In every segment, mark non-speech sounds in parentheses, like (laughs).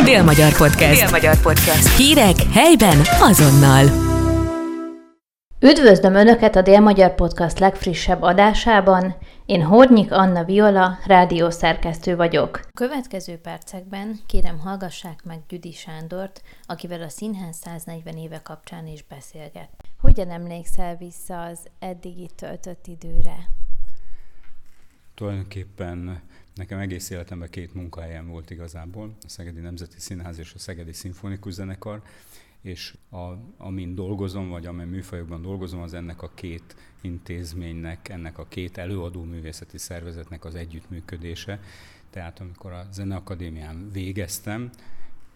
Dél-Magyar Podcast. Dél-Magyar Podcast. Hírek helyben azonnal. Üdvözlöm Önöket a Dél-Magyar Podcast legfrissebb adásában. Én Hornyik Anna Viola, rádiószerkesztő vagyok. A következő percekben kérem hallgassák meg Gyüdi Sándort, akivel a Színház 140 éve kapcsán is beszélget. Hogyan emlékszel vissza az eddigi töltött időre? Tulajdonképpen nekem egész életemben két munkahelyem volt igazából, a Szegedi Nemzeti Színház és a Szegedi Szimfonikus Zenekar, és a, amin dolgozom, vagy amely műfajokban dolgozom, az ennek a két intézménynek, ennek a két előadó művészeti szervezetnek az együttműködése. Tehát amikor a Zeneakadémián végeztem,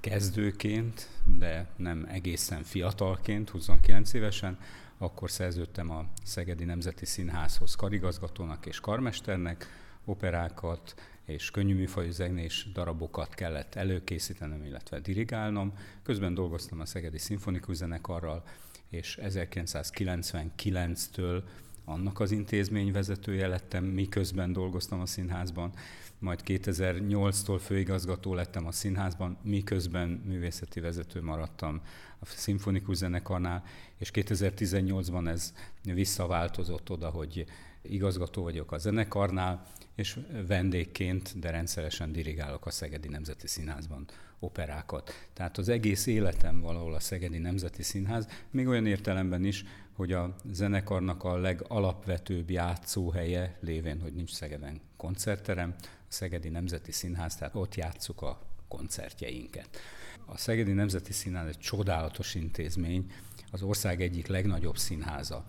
kezdőként, de nem egészen fiatalként, 29 évesen, akkor szerződtem a Szegedi Nemzeti Színházhoz karigazgatónak és karmesternek, operákat és könnyű zenés darabokat kellett előkészítenem, illetve dirigálnom. Közben dolgoztam a Szegedi Szimfonikus Zenekarral, és 1999-től annak az intézmény vezetője lettem, miközben dolgoztam a színházban, majd 2008-tól főigazgató lettem a színházban, miközben művészeti vezető maradtam a szimfonikus zenekarnál, és 2018-ban ez visszaváltozott oda, hogy igazgató vagyok a zenekarnál, és vendégként, de rendszeresen dirigálok a Szegedi Nemzeti Színházban operákat. Tehát az egész életem valahol a Szegedi Nemzeti Színház, még olyan értelemben is, hogy a zenekarnak a legalapvetőbb játszóhelye, lévén, hogy nincs Szegeden koncertterem, a Szegedi Nemzeti Színház, tehát ott játsszuk a koncertjeinket. A Szegedi Nemzeti Színház egy csodálatos intézmény, az ország egyik legnagyobb színháza.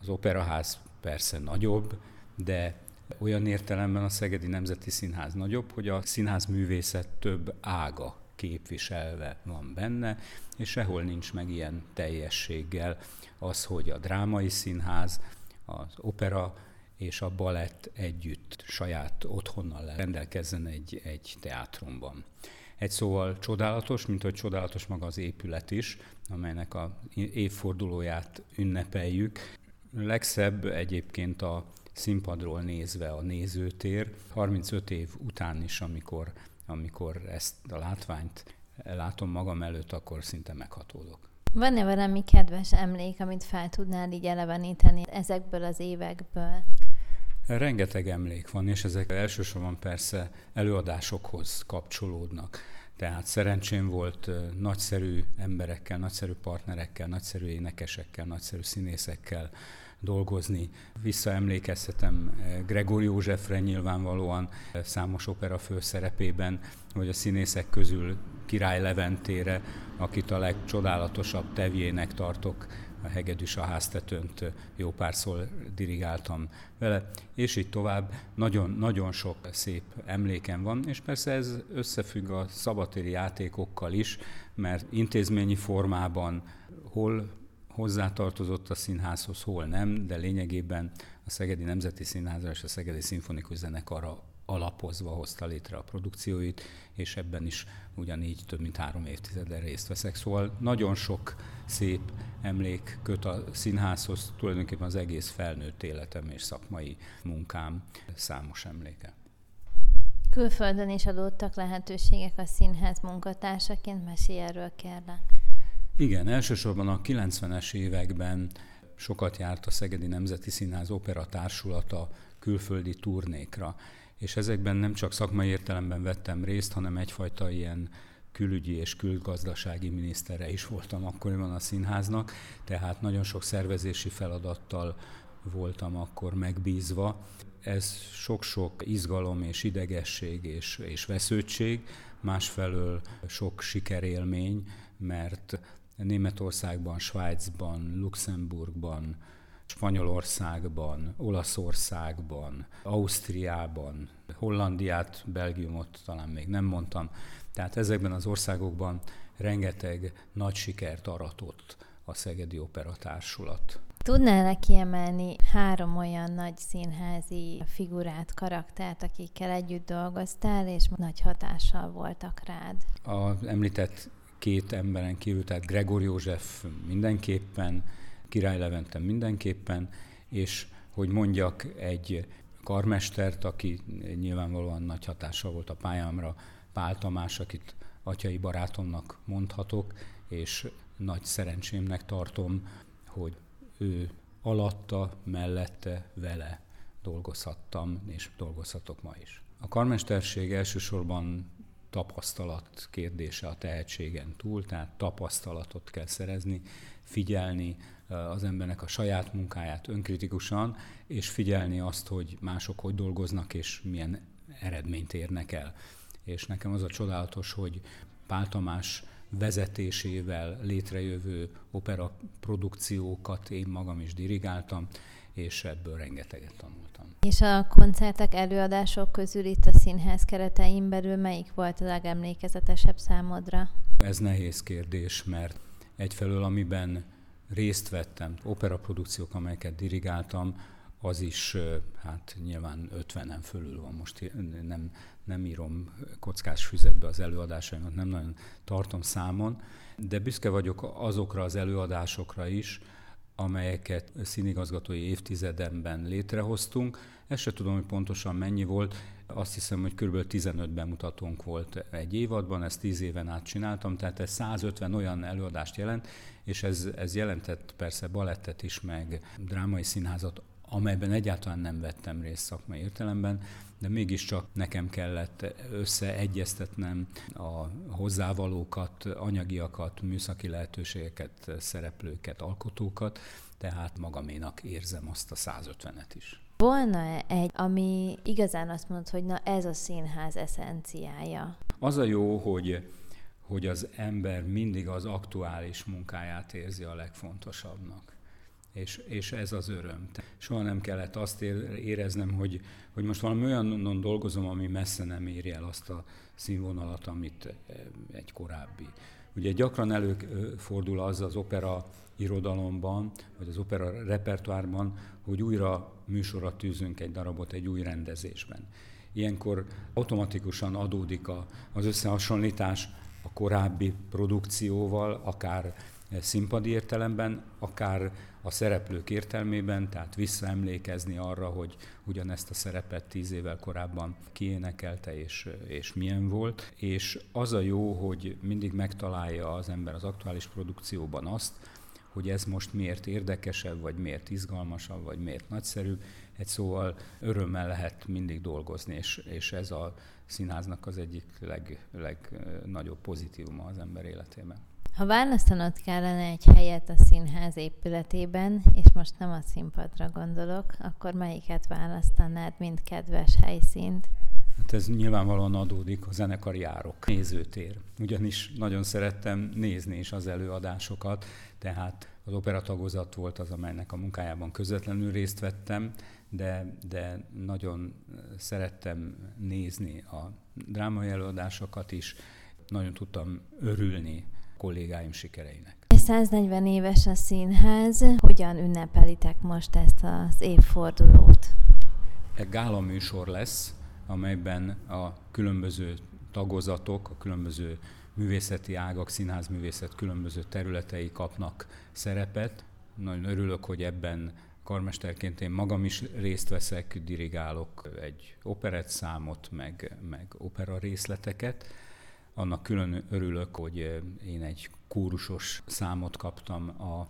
Az operaház persze nagyobb, de olyan értelemben a Szegedi Nemzeti Színház nagyobb, hogy a színház művészet több ága képviselve van benne, és sehol nincs meg ilyen teljességgel az, hogy a drámai színház, az opera és a balett együtt saját otthonnal rendelkezzen egy, egy teátrumban. Egy szóval csodálatos, mint hogy csodálatos maga az épület is, amelynek a évfordulóját ünnepeljük. Legszebb egyébként a színpadról nézve a nézőtér. 35 év után is, amikor, amikor ezt a látványt látom magam előtt, akkor szinte meghatódok. Van-e valami kedves emlék, amit fel tudnál így eleveníteni ezekből az évekből? Rengeteg emlék van, és ezek elsősorban persze előadásokhoz kapcsolódnak. Tehát szerencsém volt nagyszerű emberekkel, nagyszerű partnerekkel, nagyszerű énekesekkel, nagyszerű színészekkel dolgozni. Visszaemlékezhetem Gregor Józsefre nyilvánvalóan számos opera főszerepében, vagy a színészek közül Király Leventére, akit a legcsodálatosabb tevjének tartok, a hegedűs a háztetőnt jó párszor dirigáltam vele, és így tovább. Nagyon, nagyon sok szép emlékem van, és persze ez összefügg a szabatéri játékokkal is, mert intézményi formában hol hozzátartozott a színházhoz, hol nem, de lényegében a Szegedi Nemzeti Színházra és a Szegedi Szimfonikus Zenekarra alapozva hozta létre a produkcióit, és ebben is ugyanígy több mint három évtizeden részt veszek. Szóval nagyon sok szép emlék köt a színházhoz, tulajdonképpen az egész felnőtt életem és szakmai munkám számos emléke. Külföldön is adottak lehetőségek a színház munkatársaként, mesélj erről kérlek. Igen, elsősorban a 90-es években sokat járt a Szegedi Nemzeti Színház Opera Társulata külföldi turnékra, és ezekben nem csak szakmai értelemben vettem részt, hanem egyfajta ilyen külügyi és külgazdasági minisztere is voltam akkoriban a színháznak, tehát nagyon sok szervezési feladattal voltam akkor megbízva. Ez sok-sok izgalom és idegesség és, és vesződtség, másfelől sok sikerélmény, mert Németországban, Svájcban, Luxemburgban, Spanyolországban, Olaszországban, Ausztriában, Hollandiát, Belgiumot talán még nem mondtam. Tehát ezekben az országokban rengeteg nagy sikert aratott a Szegedi Opera Társulat. Tudnál-e kiemelni három olyan nagy színházi figurát, karaktert, akikkel együtt dolgoztál, és nagy hatással voltak rád? A említett két emberen kívül, tehát Gregor József mindenképpen, Király Levente mindenképpen, és hogy mondjak egy karmestert, aki nyilvánvalóan nagy hatással volt a pályámra, Pál Tamás, akit atyai barátomnak mondhatok, és nagy szerencsémnek tartom, hogy ő alatta, mellette, vele dolgozhattam, és dolgozhatok ma is. A karmesterség elsősorban tapasztalat kérdése a tehetségen túl, tehát tapasztalatot kell szerezni, figyelni az embernek a saját munkáját önkritikusan, és figyelni azt, hogy mások hogy dolgoznak, és milyen eredményt érnek el. És nekem az a csodálatos, hogy Pál Tamás vezetésével létrejövő opera produkciókat én magam is dirigáltam, és ebből rengeteget tanultam. És a koncertek, előadások közül itt a színház keretein belül melyik volt a legemlékezetesebb számodra? Ez nehéz kérdés, mert egyfelől amiben részt vettem, operaprodukciók, amelyeket dirigáltam, az is hát nyilván 50-en fölül van most, nem, nem írom kockás füzetbe az előadásaimat, nem nagyon tartom számon, de büszke vagyok azokra az előadásokra is, amelyeket színigazgatói évtizedemben létrehoztunk. Ezt se tudom, hogy pontosan mennyi volt, azt hiszem, hogy kb. 15 bemutatónk volt egy évadban, ezt 10 éven át csináltam, tehát ez 150 olyan előadást jelent, és ez, ez jelentett persze balettet is, meg drámai színházat, amelyben egyáltalán nem vettem részt szakmai értelemben, de mégiscsak nekem kellett összeegyeztetnem a hozzávalókat, anyagiakat, műszaki lehetőségeket, szereplőket, alkotókat, tehát magaménak érzem azt a 150-et is. Volna egy, ami igazán azt mondod, hogy na ez a színház eszenciája? Az a jó, hogy hogy az ember mindig az aktuális munkáját érzi a legfontosabbnak és, és ez az öröm. Soha nem kellett azt éreznem, hogy, hogy most valami olyanon dolgozom, ami messze nem éri el azt a színvonalat, amit eh, egy korábbi. Ugye gyakran előfordul az az opera irodalomban, vagy az opera repertoárban, hogy újra műsorra tűzünk egy darabot egy új rendezésben. Ilyenkor automatikusan adódik a, az összehasonlítás a korábbi produkcióval, akár színpadi értelemben, akár a szereplők értelmében, tehát visszaemlékezni arra, hogy ugyanezt a szerepet tíz évvel korábban kiénekelte és, és milyen volt. És az a jó, hogy mindig megtalálja az ember az aktuális produkcióban azt, hogy ez most miért érdekesebb, vagy miért izgalmasabb, vagy miért nagyszerűbb. Egy szóval örömmel lehet mindig dolgozni, és, és ez a színháznak az egyik leg, legnagyobb pozitívuma az ember életében. Ha választanod kellene egy helyet a színház épületében, és most nem a színpadra gondolok, akkor melyiket választanád, mint kedves helyszínt? Hát ez nyilvánvalóan adódik a zenekari járok, nézőtér. Ugyanis nagyon szerettem nézni is az előadásokat, tehát az operatagozat volt az, amelynek a munkájában közvetlenül részt vettem, de, de nagyon szerettem nézni a drámai előadásokat is, nagyon tudtam örülni kollégáim sikereinek. 140 éves a színház. Hogyan ünnepelitek most ezt az évfordulót? Egy gála műsor lesz, amelyben a különböző tagozatok, a különböző művészeti ágak, színházművészet különböző területei kapnak szerepet. Nagyon örülök, hogy ebben karmesterként én magam is részt veszek, dirigálok egy operett számot, meg, meg opera részleteket annak külön örülök, hogy eh, én egy kórusos számot kaptam a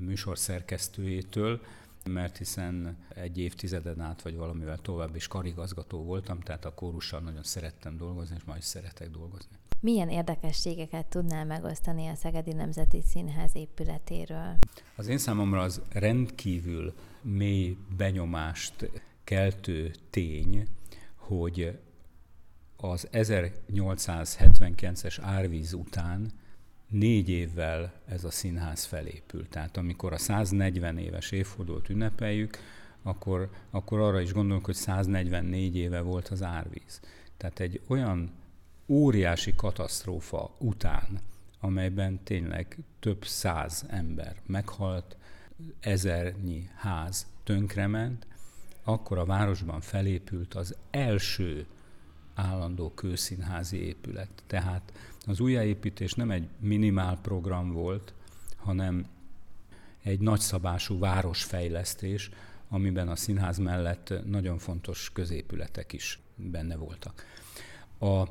műsor szerkesztőjétől, mert hiszen egy évtizeden át, vagy valamivel tovább is karigazgató voltam, tehát a kórussal nagyon szerettem dolgozni, és ma is szeretek dolgozni. Milyen érdekességeket tudnál megosztani a Szegedi Nemzeti Színház épületéről? Az én számomra az rendkívül mély benyomást keltő tény, hogy az 1879-es árvíz után négy évvel ez a színház felépült. Tehát amikor a 140 éves évfordulót ünnepeljük, akkor, akkor arra is gondolunk, hogy 144 éve volt az árvíz. Tehát egy olyan óriási katasztrófa után, amelyben tényleg több száz ember meghalt, ezernyi ház tönkrement, akkor a városban felépült az első állandó kőszínházi épület. Tehát az újjáépítés nem egy minimál program volt, hanem egy nagyszabású városfejlesztés, amiben a színház mellett nagyon fontos középületek is benne voltak. A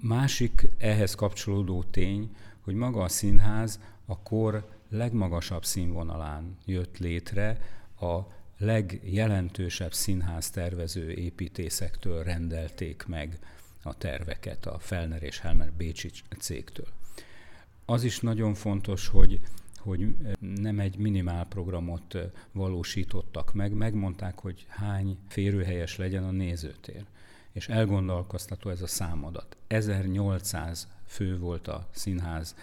Másik ehhez kapcsolódó tény, hogy maga a színház a kor legmagasabb színvonalán jött létre, a legjelentősebb színház tervező építészektől rendelték meg a terveket, a Felner és Helmer Bécsi cégtől. Az is nagyon fontos, hogy hogy nem egy minimál programot valósítottak meg, megmondták, hogy hány férőhelyes legyen a nézőtér. És elgondolkoztató ez a számadat. 1800 fő volt a színház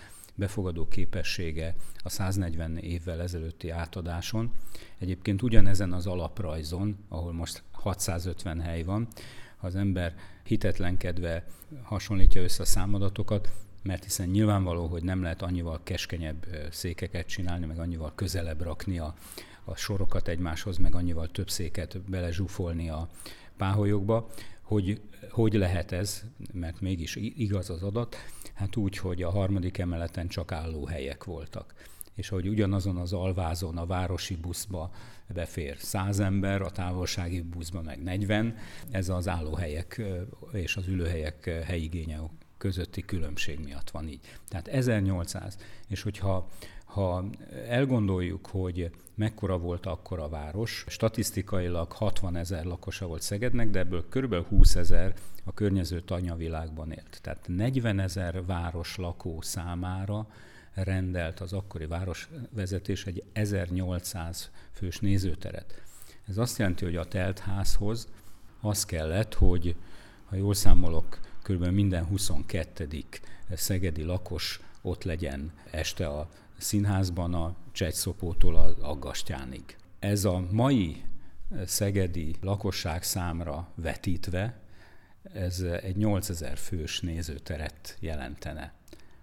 befogadó képessége a 140 évvel ezelőtti átadáson. Egyébként ugyanezen az alaprajzon, ahol most 650 hely van, ha az ember hitetlenkedve hasonlítja össze a számadatokat, mert hiszen nyilvánvaló, hogy nem lehet annyival keskenyebb székeket csinálni, meg annyival közelebb rakni a, a sorokat egymáshoz, meg annyival több széket belezsúfolni a páholyokba, hogy hogy lehet ez, mert mégis igaz az adat, hát úgy, hogy a harmadik emeleten csak helyek voltak és hogy ugyanazon az alvázon a városi buszba befér 100 ember, a távolsági buszba meg 40, ez az állóhelyek és az ülőhelyek helyigénye közötti különbség miatt van így. Tehát 1800, és hogyha ha elgondoljuk, hogy mekkora volt akkor a város, statisztikailag 60 ezer lakosa volt Szegednek, de ebből kb. 20 ezer a környező tanyavilágban élt. Tehát 40 ezer város lakó számára rendelt az akkori városvezetés egy 1800 fős nézőteret. Ez azt jelenti, hogy a teltházhoz az kellett, hogy ha jól számolok, kb. minden 22. szegedi lakos ott legyen este a színházban a Csegyszopótól a Aggastyánig. Ez a mai szegedi lakosság számra vetítve, ez egy 8000 fős nézőteret jelentene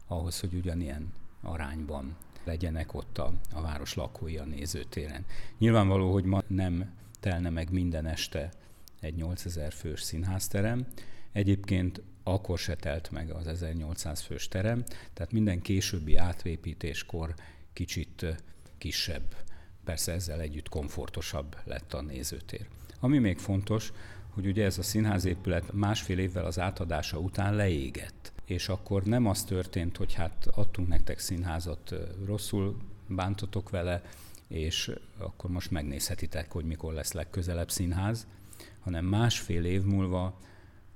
ahhoz, hogy ugyanilyen arányban legyenek ott a, a város lakói a nézőtéren. Nyilvánvaló, hogy ma nem telne meg minden este egy 8000 fős színházterem, Egyébként akkor se telt meg az 1800 fős terem, tehát minden későbbi átvépítéskor kicsit kisebb, persze ezzel együtt komfortosabb lett a nézőtér. Ami még fontos, hogy ugye ez a színházépület másfél évvel az átadása után leégett. És akkor nem az történt, hogy hát adtunk nektek színházat, rosszul bántotok vele, és akkor most megnézhetitek, hogy mikor lesz legközelebb színház, hanem másfél év múlva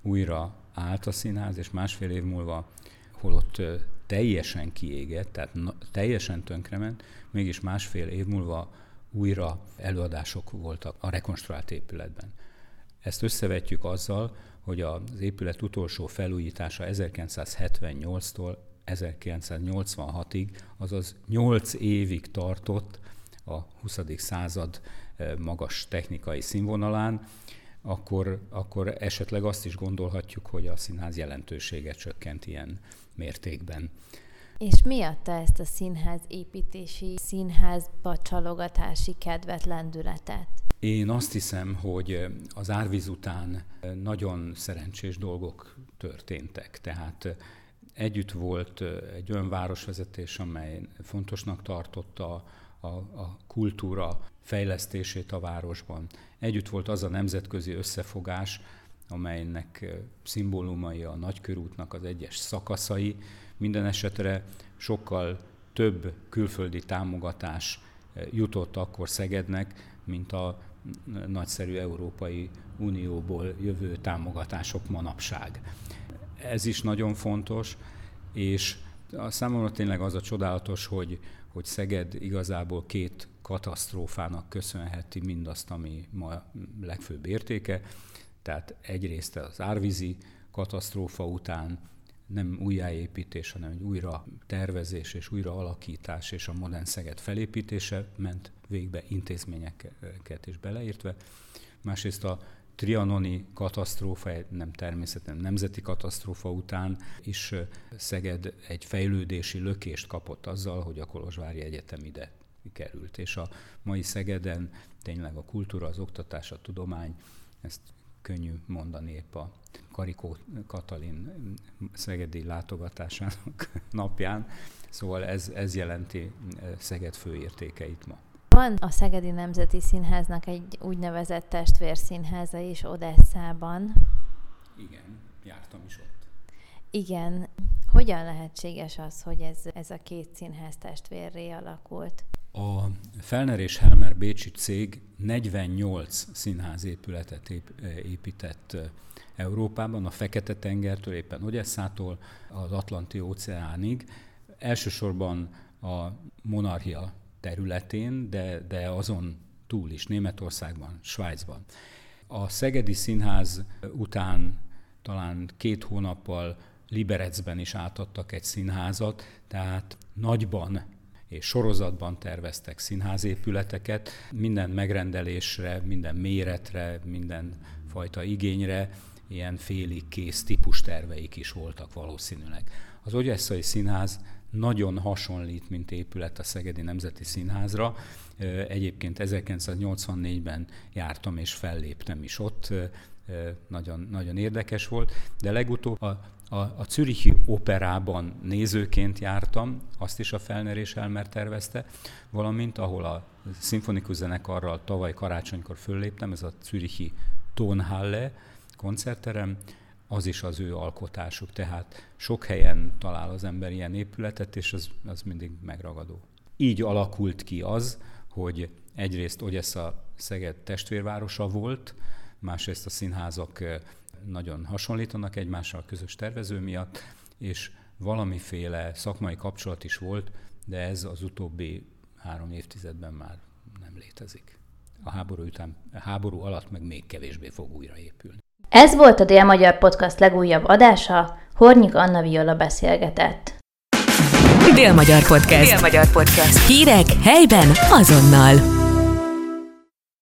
újra állt a színház, és másfél év múlva holott teljesen kiégett, tehát teljesen tönkrement, mégis másfél év múlva újra előadások voltak a rekonstruált épületben. Ezt összevetjük azzal, hogy az épület utolsó felújítása 1978-tól 1986-ig, azaz 8 évig tartott a 20. század magas technikai színvonalán, akkor, akkor esetleg azt is gondolhatjuk, hogy a színház jelentősége csökkent ilyen mértékben. És mi adta ezt a színház építési, színházba csalogatási kedvet, lendületet? Én azt hiszem, hogy az árvíz után nagyon szerencsés dolgok történtek. Tehát együtt volt egy olyan városvezetés, amely fontosnak tartotta a, a kultúra fejlesztését a városban. Együtt volt az a nemzetközi összefogás, amelynek szimbólumai a nagykörútnak az egyes szakaszai. Minden esetre sokkal több külföldi támogatás jutott akkor Szegednek, mint a nagyszerű Európai Unióból jövő támogatások manapság. Ez is nagyon fontos, és a számomra tényleg az a csodálatos, hogy, hogy Szeged igazából két katasztrófának köszönheti mindazt, ami ma legfőbb értéke. Tehát egyrészt az árvízi katasztrófa után nem újjáépítés, hanem egy újra tervezés és újra alakítás és a modern Szeged felépítése ment végbe intézményeket is beleértve. Másrészt a trianoni katasztrófa, nem természetesen nemzeti katasztrófa után is Szeged egy fejlődési lökést kapott azzal, hogy a Kolozsvári Egyetem ide került. És a mai Szegeden tényleg a kultúra, az oktatás, a tudomány, ezt könnyű mondani épp a Karikó Katalin szegedi látogatásának (laughs) napján. Szóval ez, ez jelenti Szeged főértékeit ma. Van a Szegedi Nemzeti Színháznak egy úgynevezett testvérszínháza is Odesszában. Igen, jártam is ott. Igen. Hogyan lehetséges az, hogy ez, ez a két színház testvérré alakult? A Felner és Helmer Bécsi cég 48 színházépületet épített Európában, a Fekete-tengertől, éppen Odesszától az Atlanti óceánig. Elsősorban a monarchia területén, de, de azon túl is, Németországban, Svájcban. A Szegedi Színház után talán két hónappal Liberecben is átadtak egy színházat, tehát nagyban és sorozatban terveztek színházépületeket, minden megrendelésre, minden méretre, minden fajta igényre ilyen félig kész típus terveik is voltak valószínűleg. Az Ogyesszai Színház nagyon hasonlít, mint épület a Szegedi Nemzeti Színházra. Egyébként 1984-ben jártam és felléptem is ott, nagyon, nagyon érdekes volt, de legutóbb a, a, a Zürichi Operában nézőként jártam, azt is a Felner és Elmer tervezte, valamint ahol a szimfonikus zenekarral tavaly karácsonykor fölléptem, ez a Zürichi Tonhalle koncertterem, az is az ő alkotásuk, tehát sok helyen talál az ember ilyen épületet, és az, az mindig megragadó. Így alakult ki az, hogy egyrészt Ogyesza Szeged testvérvárosa volt, másrészt a színházak nagyon hasonlítanak egymással a közös tervező miatt, és valamiféle szakmai kapcsolat is volt, de ez az utóbbi három évtizedben már nem létezik. A háború, után, a háború alatt meg még kevésbé fog újraépülni. Ez volt a Dél-Magyar Podcast legújabb adása, Hornyik Anna Viola beszélgetett. Dél-Magyar Podcast. Dél-Magyar Podcast. Hírek helyben azonnal.